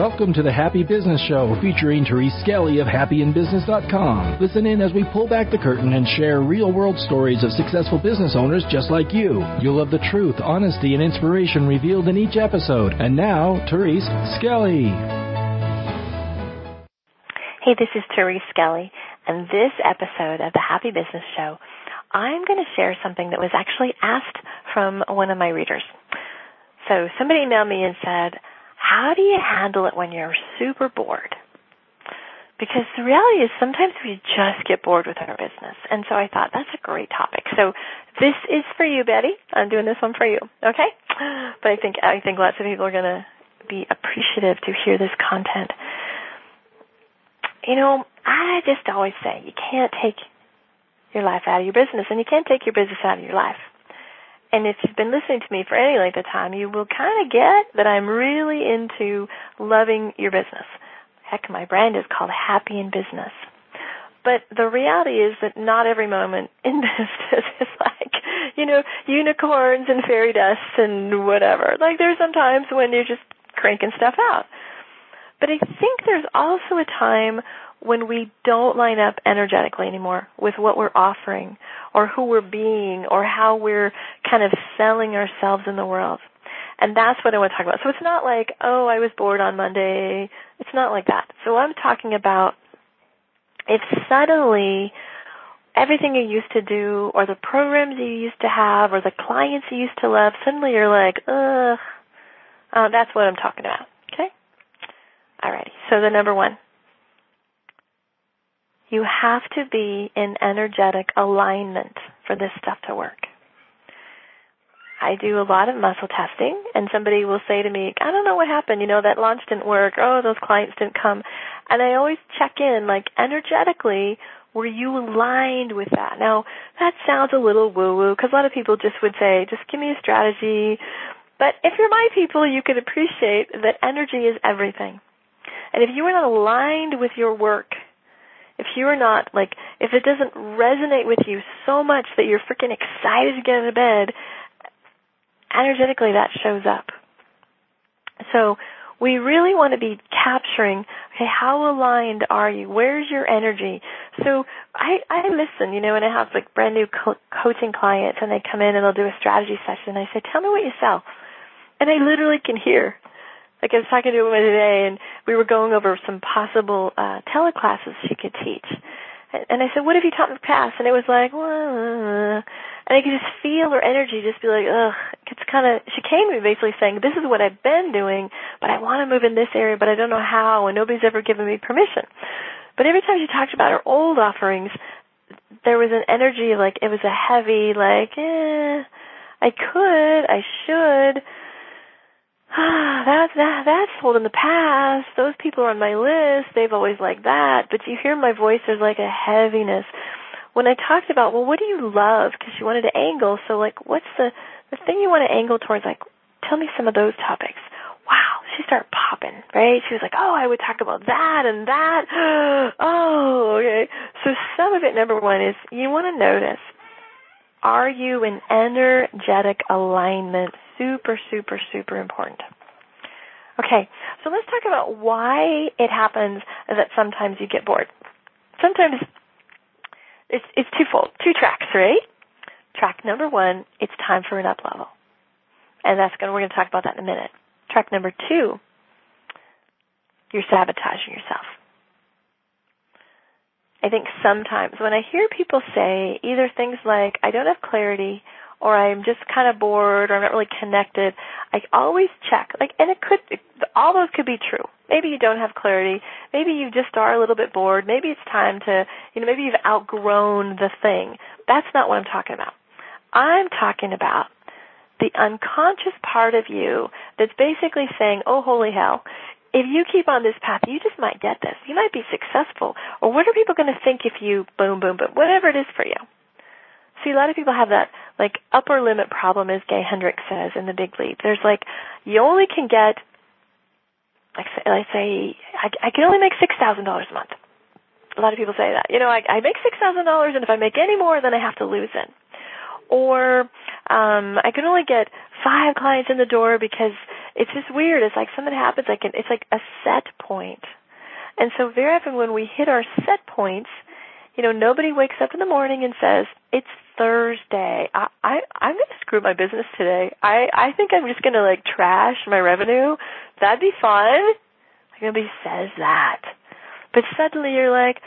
Welcome to the Happy Business Show featuring Therese Skelly of happyinbusiness.com. Listen in as we pull back the curtain and share real world stories of successful business owners just like you. You'll love the truth, honesty, and inspiration revealed in each episode. And now, Therese Skelly. Hey, this is Therese Skelly, and this episode of the Happy Business Show, I'm going to share something that was actually asked from one of my readers. So somebody emailed me and said, how do you handle it when you're super bored? Because the reality is sometimes we just get bored with our business. And so I thought that's a great topic. So this is for you, Betty. I'm doing this one for you. Okay? But I think I think lots of people are gonna be appreciative to hear this content. You know, I just always say you can't take your life out of your business and you can't take your business out of your life. And if you've been listening to me for any length of time, you will kind of get that I'm really into loving your business. Heck, my brand is called Happy in Business. But the reality is that not every moment in business is like, you know, unicorns and fairy dust and whatever. Like there's some times when you're just cranking stuff out. But I think there's also a time when we don't line up energetically anymore with what we're offering or who we're being or how we're kind of selling ourselves in the world. And that's what I want to talk about. So it's not like, oh, I was bored on Monday. It's not like that. So I'm talking about if suddenly everything you used to do or the programs you used to have or the clients you used to love, suddenly you're like, ugh, uh, that's what I'm talking about. Okay? Alrighty. So the number one, you have to be in energetic alignment for this stuff to work. I do a lot of muscle testing and somebody will say to me, I don't know what happened, you know, that launch didn't work, oh, those clients didn't come. And I always check in, like, energetically, were you aligned with that? Now, that sounds a little woo-woo, because a lot of people just would say, just give me a strategy. But if you're my people, you can appreciate that energy is everything. And if you are not aligned with your work, if you are not like if it doesn't resonate with you so much that you're freaking excited to get out of bed energetically that shows up. So we really want to be capturing okay how aligned are you? Where's your energy? So i i listen you know and i have like brand new co- coaching clients and they come in and they'll do a strategy session and i say tell me what you sell. And i literally can hear like I was talking to a woman today, and we were going over some possible uh, teleclasses she could teach. And I said, "What have you taught in the past?" And it was like, well, and I could just feel her energy, just be like, "Ugh." It's kind of. She came to me basically saying, "This is what I've been doing, but I want to move in this area, but I don't know how, and nobody's ever given me permission." But every time she talked about her old offerings, there was an energy like it was a heavy, like, eh, I could, I should ah, that's that that's old in the past. Those people are on my list. They've always liked that. But you hear my voice. There's like a heaviness. When I talked about, well, what do you love? Because she wanted to angle. So like, what's the the thing you want to angle towards? Like, tell me some of those topics. Wow, she started popping, right? She was like, oh, I would talk about that and that. oh, okay. So some of it, number one, is you want to notice, are you in energetic alignment super, super, super important. Okay, so let's talk about why it happens that sometimes you get bored. Sometimes it's, it's twofold, two tracks, right? Track number one, it's time for an up level. And that's going to, we're going to talk about that in a minute. Track number two, you're sabotaging yourself. I think sometimes when I hear people say either things like, I don't have clarity or I'm just kind of bored or I'm not really connected, I always check. Like, and it could, all those could be true. Maybe you don't have clarity. Maybe you just are a little bit bored. Maybe it's time to, you know, maybe you've outgrown the thing. That's not what I'm talking about. I'm talking about the unconscious part of you that's basically saying, oh holy hell, if you keep on this path, you just might get this. You might be successful. Or what are people going to think if you boom, boom, boom, whatever it is for you. See, a lot of people have that like upper limit problem, as Gay Hendricks says in The Big Leap. There's like you only can get, like I say, I, I can only make six thousand dollars a month. A lot of people say that. You know, I, I make six thousand dollars, and if I make any more, then I have to lose it. Or um, I can only get five clients in the door because it's just weird. It's like something happens like it's like a set point. And so very often when we hit our set points, you know, nobody wakes up in the morning and says, "It's Thursday. I, I I'm going to screw my business today. I I think I'm just going to like trash my revenue. That'd be fun." Like nobody says that. But suddenly you're like,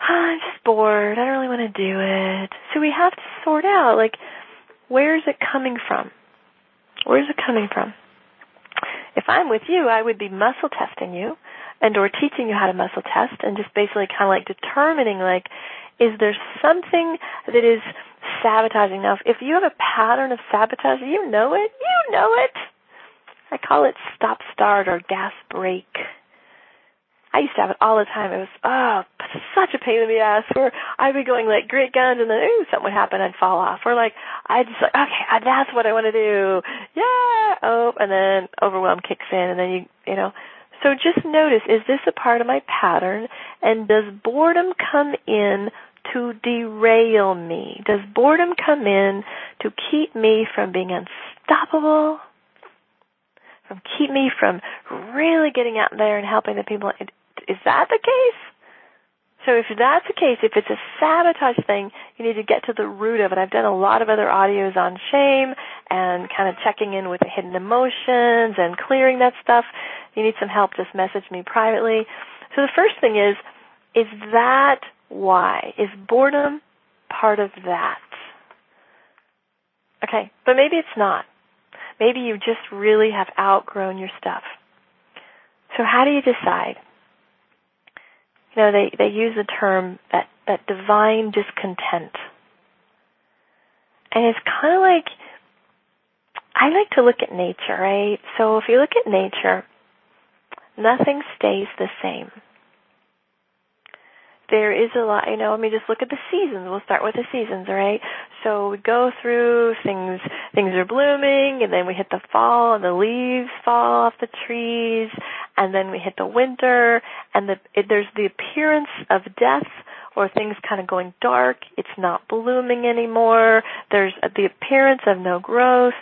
oh, "I'm just bored. I don't really want to do it." So we have to sort out like where is it coming from? Where is it coming from? If I'm with you, I would be muscle testing you and or teaching you how to muscle test and just basically kind of like determining like is there something that is sabotaging? Now if you have a pattern of sabotage you know it you know it. I call it stop start or gas brake I used to have it all the time. It was oh such a pain in the ass. Where I'd be going like great guns, and then ooh something would happen, I'd fall off. Or like I'd just like okay, that's what I want to do. Yeah. Oh, and then overwhelm kicks in, and then you you know so just notice, is this a part of my pattern? And does boredom come in to derail me? Does boredom come in to keep me from being unstoppable? From keep me from really getting out there and helping the people? Is that the case? So if that's the case, if it's a sabotage thing, you need to get to the root of it. I've done a lot of other audios on shame and kind of checking in with the hidden emotions and clearing that stuff. If You need some help, just message me privately. So the first thing is, is that why? Is boredom part of that? Okay, but maybe it's not. Maybe you just really have outgrown your stuff. So how do you decide? Know, they, they use the term that, that divine discontent. And it's kind of like, I like to look at nature, right? So if you look at nature, nothing stays the same there is a lot, you know, I mean, just look at the seasons. We'll start with the seasons, right? So we go through things, things are blooming, and then we hit the fall, and the leaves fall off the trees, and then we hit the winter, and the, it, there's the appearance of death, or things kind of going dark. It's not blooming anymore. There's the appearance of no growth.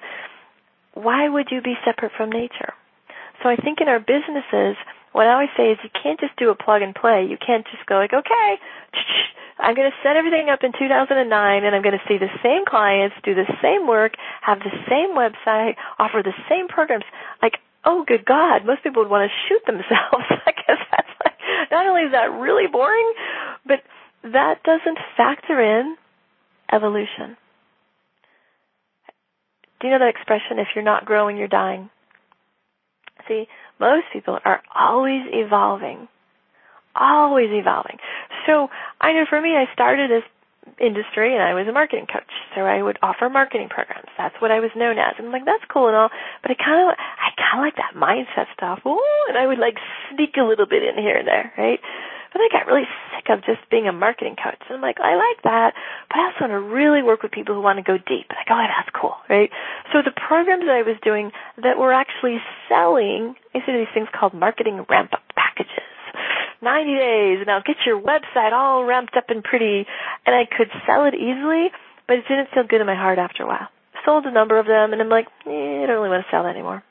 Why would you be separate from nature? So I think in our businesses, what I always say is you can't just do a plug and play. You can't just go like, okay, I'm going to set everything up in 2009 and I'm going to see the same clients, do the same work, have the same website, offer the same programs. Like, oh good God, most people would want to shoot themselves. I guess that's like, not only is that really boring, but that doesn't factor in evolution. Do you know that expression, if you're not growing, you're dying? See, most people are always evolving. Always evolving. So I know for me, I started this industry and I was a marketing coach. So I would offer marketing programs. That's what I was known as. And I'm like, that's cool and all, but I kind of, I kind of like that mindset stuff. Ooh, and I would like sneak a little bit in here and there, right? But I got really sick of just being a marketing coach. And I'm like, I like that, but I also want to really work with people who want to go deep. Like, oh, that's cool, right? So the programs that I was doing that were actually selling, I see these things called marketing ramp up packages. 90 days and I'll get your website all ramped up and pretty and I could sell it easily, but it didn't feel good in my heart after a while. Sold a number of them and I'm like, eh, I don't really want to sell that anymore.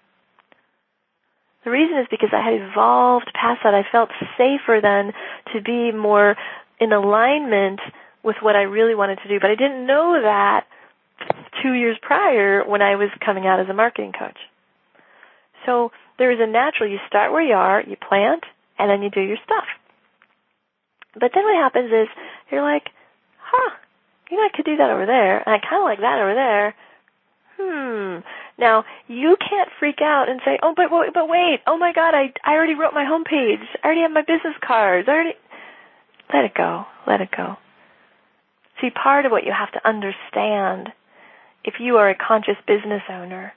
The reason is because I had evolved past that. I felt safer then to be more in alignment with what I really wanted to do. But I didn't know that two years prior when I was coming out as a marketing coach. So there is a natural, you start where you are, you plant, and then you do your stuff. But then what happens is you're like, huh, you know, I could do that over there, and I kind of like that over there. Hmm. Now you can't freak out and say, "Oh, but but wait! Oh my God! I I already wrote my homepage. I already have my business cards. I already." Let it go. Let it go. See, part of what you have to understand, if you are a conscious business owner,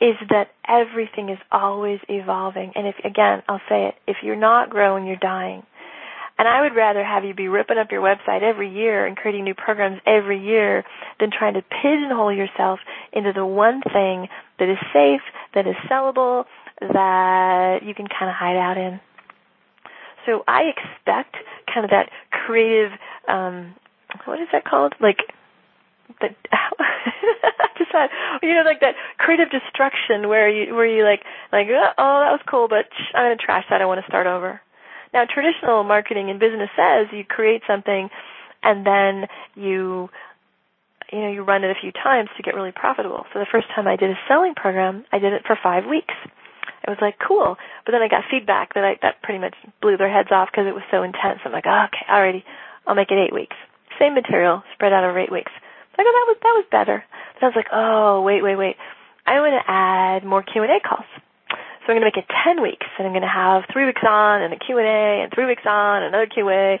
is that everything is always evolving. And if again, I'll say it: if you're not growing, you're dying. And I would rather have you be ripping up your website every year and creating new programs every year than trying to pigeonhole yourself into the one thing that is safe, that is sellable, that you can kind of hide out in. So I expect kind of that creative, um, what is that called? Like that just had you know like that creative destruction where you where you like like oh that was cool but I'm gonna trash that I want to start over. Now traditional marketing and business says you create something and then you you know you run it a few times to get really profitable. So the first time I did a selling program, I did it for five weeks. It was like cool, but then I got feedback that I that pretty much blew their heads off because it was so intense. I'm like, oh, okay, already, I'll make it eight weeks. Same material spread out over eight weeks. Like, oh, that was that was better. Then I was like, oh, wait, wait, wait. I want to add more Q and A calls. So I'm going to make it 10 weeks, and I'm going to have three weeks on and a Q and A, and three weeks on another Q and A.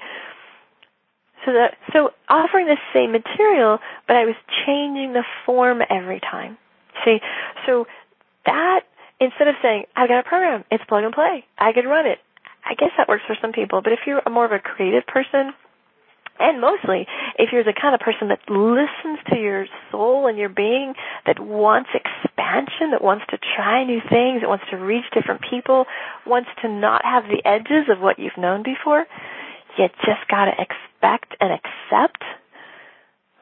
So that so offering the same material, but I was changing the form every time. See, so that instead of saying I've got a program, it's plug and play, I can run it. I guess that works for some people, but if you're more of a creative person, and mostly if you're the kind of person that listens to your soul and your being that wants expansion that wants to try new things that wants to reach different people wants to not have the edges of what you've known before you just got to expect and accept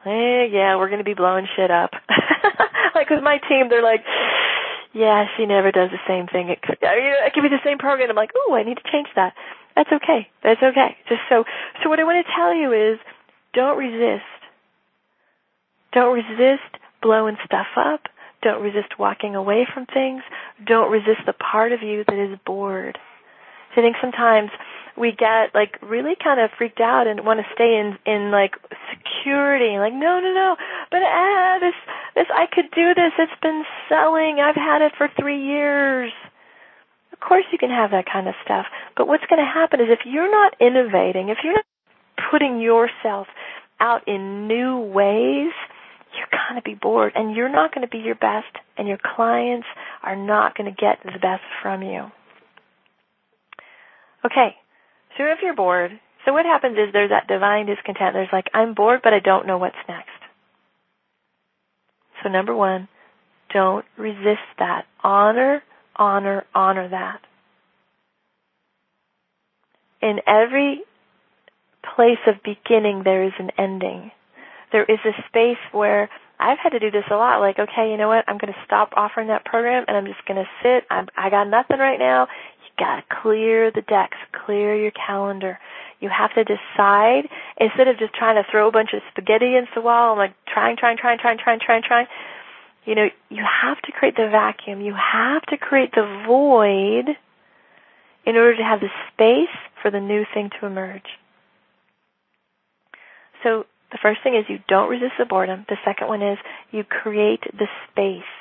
eh, yeah we're to be blowing shit up like with my team they're like yeah she never does the same thing it could, it could be the same program i'm like oh i need to change that that's okay. That's okay. Just so so what I want to tell you is don't resist. Don't resist blowing stuff up. Don't resist walking away from things. Don't resist the part of you that is bored. So I think sometimes we get like really kind of freaked out and want to stay in in like security like no no no but ah this this I could do this it's been selling I've had it for 3 years of course you can have that kind of stuff. But what's going to happen is if you're not innovating, if you're not putting yourself out in new ways, you're going to be bored and you're not going to be your best and your clients are not going to get the best from you. Okay. So if you're bored, so what happens is there's that divine discontent. There's like, I'm bored, but I don't know what's next. So number one, don't resist that. Honor honor, honor that. In every place of beginning, there is an ending. There is a space where I've had to do this a lot. Like, okay, you know what? I'm going to stop offering that program, and I'm just going to sit. I'm, I got nothing right now. You got to clear the decks, clear your calendar. You have to decide instead of just trying to throw a bunch of spaghetti against the wall. I'm like trying, trying, trying, trying, trying, trying, trying you know, you have to create the vacuum. You have to create the void in order to have the space for the new thing to emerge. So the first thing is you don't resist the boredom. The second one is you create the space.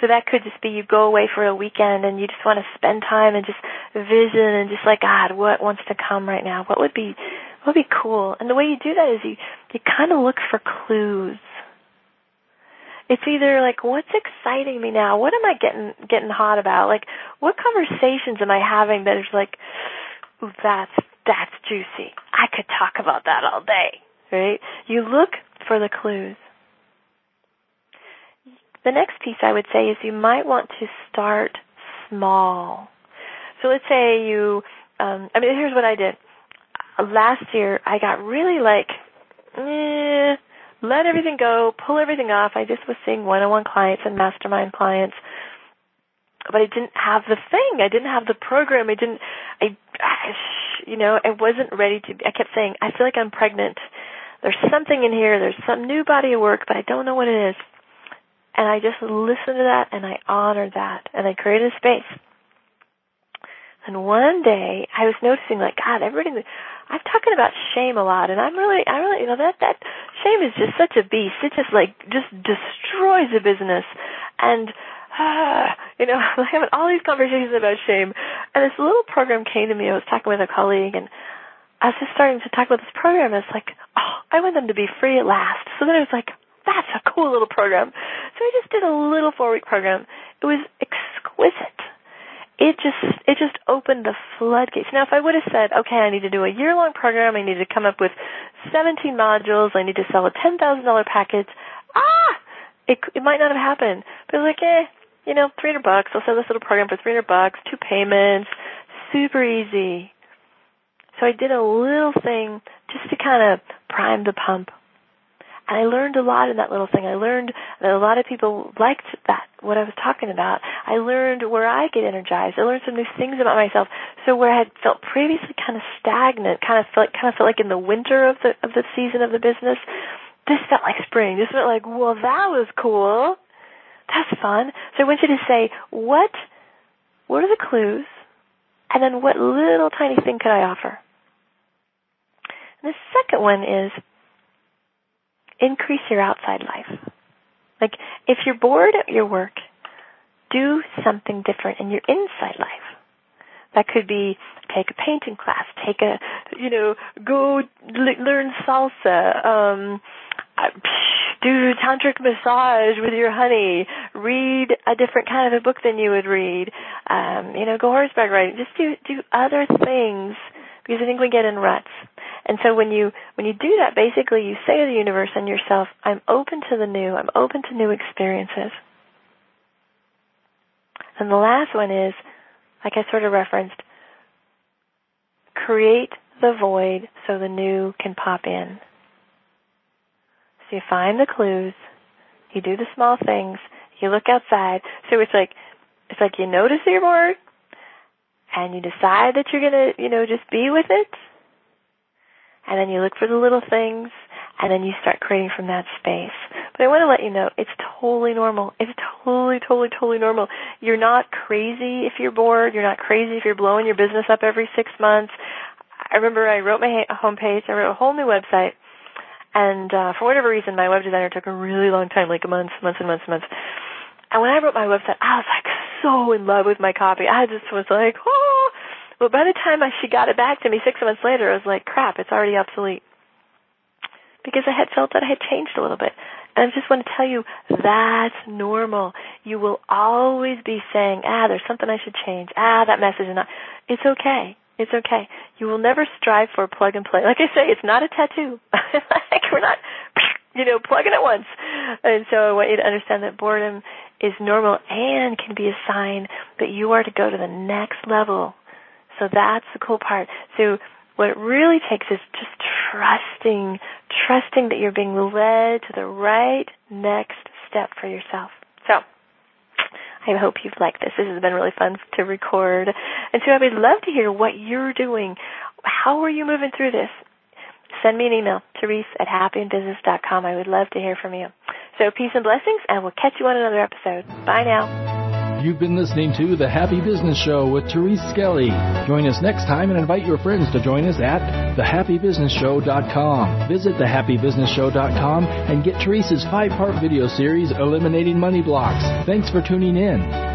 So that could just be you go away for a weekend and you just want to spend time and just vision and just like God, what wants to come right now? What would be what would be cool? And the way you do that is you you kind of look for clues it's either like what's exciting me now what am i getting getting hot about like what conversations am i having that is like that's that's juicy i could talk about that all day right you look for the clues the next piece i would say is you might want to start small so let's say you um i mean here's what i did last year i got really like eh, let everything go, pull everything off. I just was seeing one-on-one clients and mastermind clients, but I didn't have the thing. I didn't have the program. I didn't. I, you know, I wasn't ready to. I kept saying, I feel like I'm pregnant. There's something in here. There's some new body of work, but I don't know what it is. And I just listened to that and I honored that and I created a space. And one day I was noticing like, God, everybody, I'm talking about shame a lot, and I'm really, I really, you know, that that shame is just such a beast. It just like just destroys a business, and uh, you know, I'm having all these conversations about shame, and this little program came to me. I was talking with a colleague, and I was just starting to talk about this program. It's like, oh, I want them to be free at last. So then I was like, that's a cool little program. So I just did a little four week program. It was exquisite it just it just opened the floodgates. Now, if I would have said, okay, I need to do a year long program, I need to come up with 17 modules, I need to sell a ten thousand dollar package, ah, it it might not have happened. But it was like, eh, you know, 300 bucks. I'll sell this little program for 300 bucks, two payments, super easy. So I did a little thing just to kind of prime the pump. And I learned a lot in that little thing. I learned that a lot of people liked that, what I was talking about. I learned where I get energized. I learned some new things about myself. So where I had felt previously kind of stagnant, kind of felt, kind of felt like in the winter of the, of the season of the business, this felt like spring. This felt like, well, that was cool. That's fun. So I want you to say, what, what are the clues? And then what little tiny thing could I offer? The second one is increase your outside life. Like, if you're bored at your work, do something different in your inside life. That could be take a painting class, take a, you know, go l- learn salsa, um, uh, do tantric massage with your honey, read a different kind of a book than you would read, um, you know, go horseback riding. Just do do other things because I think we get in ruts. And so when you when you do that, basically you say to the universe and yourself, "I'm open to the new. I'm open to new experiences." And the last one is, like I sort of referenced, create the void so the new can pop in. So you find the clues, you do the small things, you look outside. So it's like it's like you notice your you're and you decide that you're gonna, you know, just be with it, and then you look for the little things, and then you start creating from that space. But I want to let you know it's totally normal. It's totally, totally, totally normal. You're not crazy if you're bored. You're not crazy if you're blowing your business up every six months. I remember I wrote my homepage. I wrote a whole new website. And uh, for whatever reason, my web designer took a really long time, like months, months and months and months. And when I wrote my website, I was like so in love with my copy. I just was like, oh. But by the time I, she got it back to me six months later, I was like, crap, it's already obsolete. Because I had felt that I had changed a little bit. And I just want to tell you, that's normal. You will always be saying, ah, there's something I should change. Ah, that message is not. It's okay. It's okay. You will never strive for plug and play. Like I say, it's not a tattoo. like we're not, you know, plugging it once. And so I want you to understand that boredom is normal and can be a sign that you are to go to the next level. So that's the cool part. So what it really takes is just trusting, trusting that you're being led to the right next step for yourself. So, I hope you've liked this. This has been really fun to record. And so I would love to hear what you're doing. How are you moving through this? Send me an email, Therese at happyinbusiness.com. I would love to hear from you. So peace and blessings, and we'll catch you on another episode. Bye now. You've been listening to The Happy Business Show with Therese Skelly. Join us next time and invite your friends to join us at thehappybusinessshow.com. Visit thehappybusinessshow.com and get Therese's five-part video series, Eliminating Money Blocks. Thanks for tuning in.